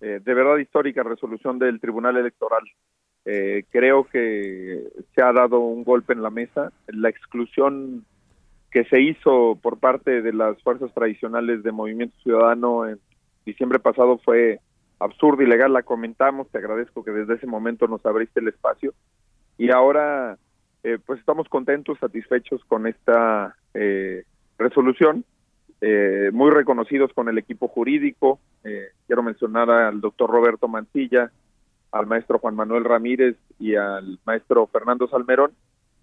eh, de verdad histórica resolución del Tribunal Electoral. Eh, creo que se ha dado un golpe en la mesa. La exclusión que se hizo por parte de las fuerzas tradicionales de Movimiento Ciudadano en diciembre pasado fue absurda, ilegal, la comentamos, te agradezco que desde ese momento nos abriste el espacio y ahora eh, pues estamos contentos, satisfechos con esta resolución eh, muy reconocidos con el equipo jurídico. Eh, quiero mencionar al doctor Roberto Mancilla, al maestro Juan Manuel Ramírez y al maestro Fernando Salmerón.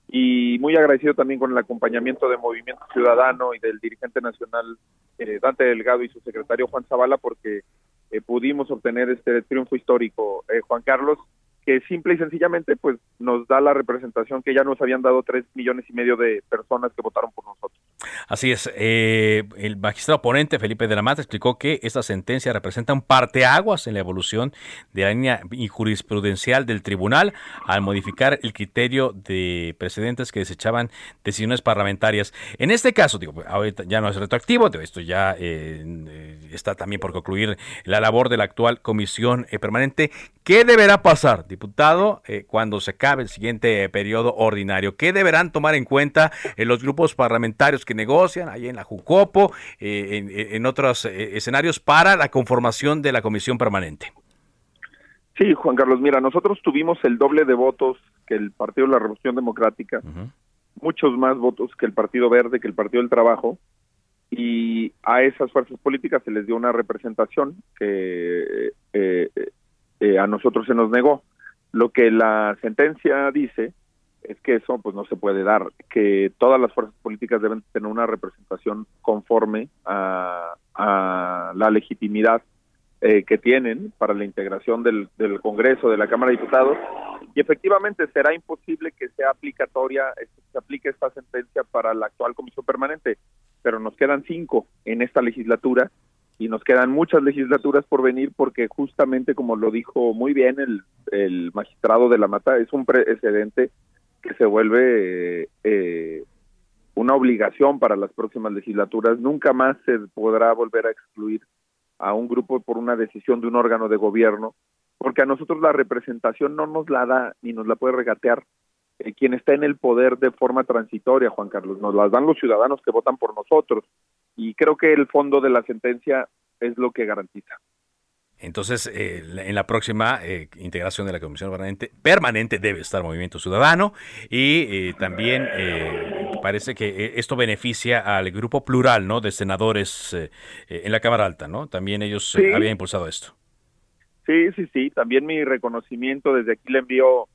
Y muy agradecido también con el acompañamiento de Movimiento Ciudadano y del dirigente nacional eh, Dante Delgado y su secretario Juan Zavala, porque pudimos obtener este triunfo histórico. Juan Carlos, que simple y sencillamente pues nos da la representación que ya nos habían dado tres millones y medio de personas que votaron por nosotros. Así es, eh, el magistrado ponente Felipe de la Mata explicó que esta sentencia representa un parteaguas en la evolución de la línea jurisprudencial del tribunal al modificar el criterio de precedentes que desechaban decisiones parlamentarias. En este caso, digo, ahorita ya no es retroactivo, esto ya eh, está también por concluir la labor de la actual comisión eh, permanente. ¿Qué deberá pasar? Diputado, eh, cuando se acabe el siguiente periodo ordinario? ¿Qué deberán tomar en cuenta en los grupos parlamentarios que negocian ahí en la Jucopo, eh, en, otros eh, escenarios para la conformación de la comisión permanente? Sí, Juan Carlos, mira, nosotros tuvimos el doble de votos que el Partido de la Revolución Democrática, muchos más votos que el Partido Verde, que el Partido del Trabajo, y a esas fuerzas políticas se les dio una representación que eh, eh, a nosotros se nos negó. Lo que la sentencia dice es que eso pues no se puede dar, que todas las fuerzas políticas deben tener una representación conforme a, la legitimidad eh, que tienen para la integración del, del, Congreso, de la Cámara de Diputados, y efectivamente será imposible que sea aplicatoria, se aplique esta sentencia para la actual Comisión Permanente, pero nos quedan cinco en esta legislatura y nos quedan muchas legislaturas por venir porque justamente como lo dijo muy bien el, el magistrado de la Mata, es un precedente que se vuelve eh, una obligación para las próximas legislaturas. Nunca más se podrá volver a excluir a un grupo por una decisión de un órgano de gobierno, porque a nosotros la representación no nos la da ni nos la puede regatear eh, quien está en el poder de forma transitoria, Juan Carlos. Nos las dan los ciudadanos que votan por nosotros. Y creo que el fondo de la sentencia es lo que garantiza. Entonces, eh, en la próxima eh, integración de la Comisión permanente, permanente, debe estar Movimiento Ciudadano y eh, también parece que esto beneficia al grupo plural ¿no? de senadores en la Cámara Alta, ¿no? También ellos habían impulsado esto. Sí, sí, sí. También mi reconocimiento desde aquí le envío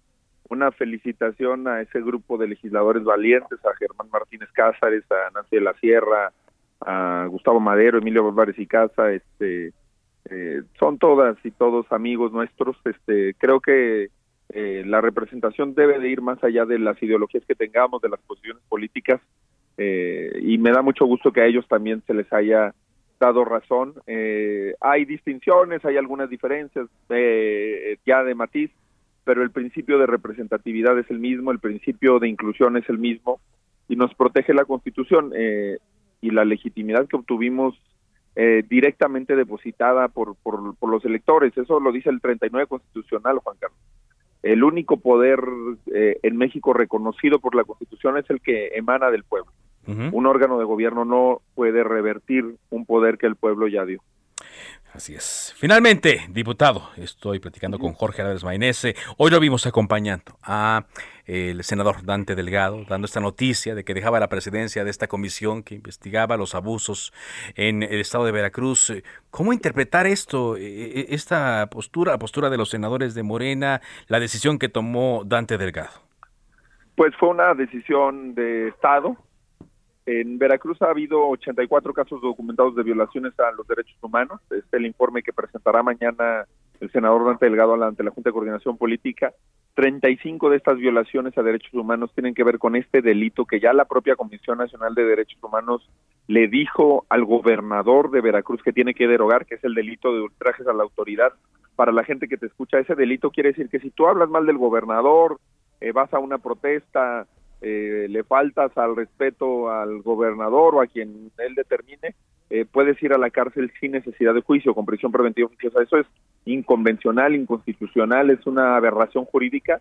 una felicitación a ese grupo de legisladores valientes, a Germán Martínez Cázares, a Nancy de la Sierra, a Gustavo Madero, Emilio Álvarez y Casa, este eh, son todas y todos amigos nuestros. Este, creo que eh, la representación debe de ir más allá de las ideologías que tengamos, de las posiciones políticas, eh, y me da mucho gusto que a ellos también se les haya dado razón. hay distinciones, hay algunas diferencias ya de matiz, pero el principio de representatividad es el mismo, el principio de inclusión es el mismo, y nos protege la Constitución y la legitimidad que obtuvimos eh, directamente depositada por, por, los electores. Eso lo dice el 39 constitucional, Juan Carlos. El único poder eh, en México reconocido por la Constitución es el que emana del pueblo. Un órgano de gobierno no puede revertir un poder que el pueblo ya dio. Así es. Finalmente, diputado, estoy platicando con Jorge Álvarez Maynese. Hoy lo vimos acompañando a el senador Dante Delgado, dando esta noticia de que dejaba la presidencia de esta comisión que investigaba los abusos en el estado de Veracruz. ¿Cómo interpretar esto, e, e, esta postura, la postura de los senadores de Morena, la decisión que tomó Dante Delgado? Pues fue una decisión de Estado, en Veracruz ha habido 84 casos documentados de violaciones a los derechos humanos. Este es el informe que presentará mañana el senador Dante Delgado ante la Junta de Coordinación Política. 35 de estas violaciones a derechos humanos tienen que ver con este delito que ya la propia Comisión Nacional de Derechos Humanos le dijo al gobernador de Veracruz que tiene que derogar, que es el delito de ultrajes a la autoridad. Para la gente que te escucha, ese delito quiere decir que si tú hablas mal del gobernador, eh, vas a una protesta, eh, le faltas al respeto al gobernador o a quien él determine, eh, puedes ir a la cárcel sin necesidad de juicio, con prisión preventiva oficiosa. Eso es inconvencional, inconstitucional, es una aberración jurídica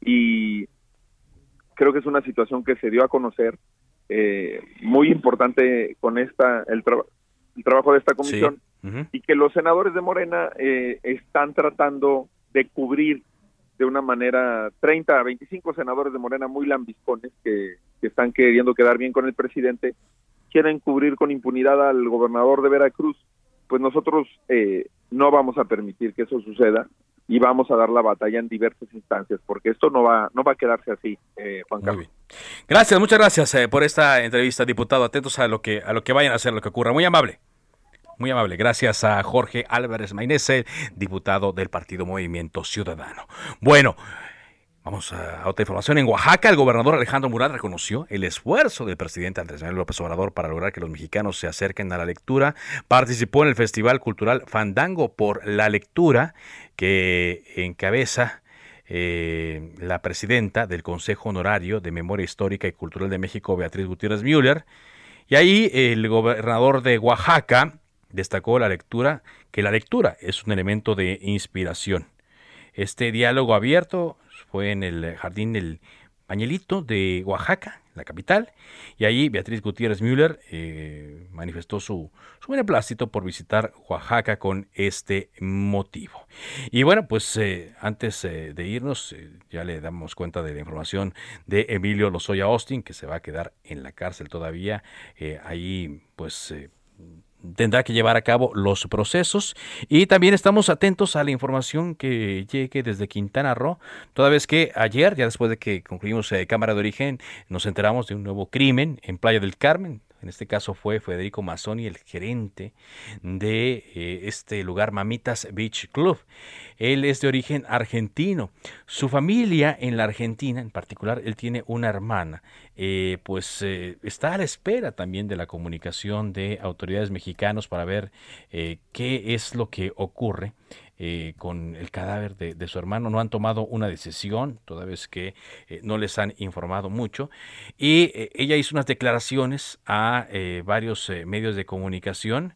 y creo que es una situación que se dio a conocer eh, muy importante con esta el, el trabajo de esta comisión y que los senadores de Morena están tratando de cubrir de una manera 30 a 25 senadores de Morena muy lambiscones que, están queriendo quedar bien con el presidente, quieren cubrir con impunidad al gobernador de Veracruz, pues nosotros eh, no vamos a permitir que eso suceda y vamos a dar la batalla en diversas instancias, porque esto no va, no va a quedarse así, eh, Juan Carlos. Gracias, muchas gracias eh, por esta entrevista, diputado. Atentos a lo que a lo que vayan a hacer, lo que ocurra. Muy amable. Muy amable. Gracias a Jorge Álvarez Maynese, diputado del Partido Movimiento Ciudadano. Bueno. Vamos a otra información. En Oaxaca, el gobernador Alejandro Murat reconoció el esfuerzo del presidente Andrés Manuel López Obrador para lograr que los mexicanos se acerquen a la lectura. Participó en el Festival Cultural Fandango por la Lectura, que encabeza eh, la presidenta del Consejo Honorario de Memoria Histórica y Cultural de México, Beatriz Gutiérrez Müller. Y ahí el gobernador de Oaxaca, Destacó la lectura que la lectura es un elemento de inspiración. Este diálogo abierto fue en el jardín del Pañelito de Oaxaca, la capital, y allí Beatriz Gutiérrez Müller eh, manifestó su, su beneplácito por visitar Oaxaca con este motivo. Y bueno, pues eh, antes eh, de irnos, ya le damos cuenta de la información de Emilio Lozoya Austin, que se va a quedar en la cárcel todavía, ahí pues tendrá que llevar a cabo los procesos. Y también estamos atentos a la información que llegue desde Quintana Roo, toda vez que ayer, ya después de que concluimos eh, Cámara de Origen, nos enteramos de un nuevo crimen en Playa del Carmen, en este caso fue Federico Mazzoni, el gerente de eh, este lugar Mamitas Beach Club. Él es de origen argentino. Su familia en la Argentina, en particular, él tiene una hermana, eh, pues eh, está a la espera también de la comunicación de autoridades mexicanos para ver qué es lo que ocurre. Eh, con el cadáver de, su hermano. No han tomado una decisión, toda vez que eh, no les han informado mucho. Y eh, ella hizo unas declaraciones a varios medios de comunicación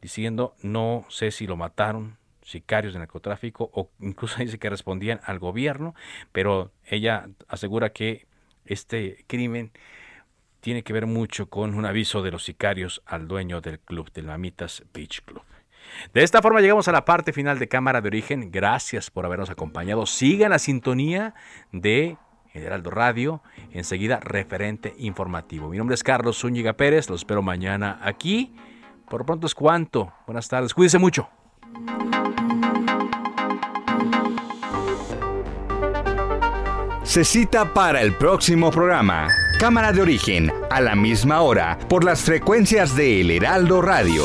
diciendo, no sé si lo mataron sicarios de narcotráfico o incluso dice que respondían al gobierno, pero ella asegura que este crimen tiene que ver mucho con un aviso de los sicarios al dueño del club, del Mamitas Beach Club. De esta forma llegamos a la parte final de Cámara de Origen. Gracias por habernos acompañado. Sigan la sintonía de Heraldo Radio. Enseguida, referente informativo. Mi nombre es Carlos Zúñiga Pérez. Los espero mañana aquí. Por pronto es cuanto. Buenas tardes. Cuídense mucho. Se cita para el próximo programa. Cámara de Origen, a la misma hora, por las frecuencias de El Heraldo Radio.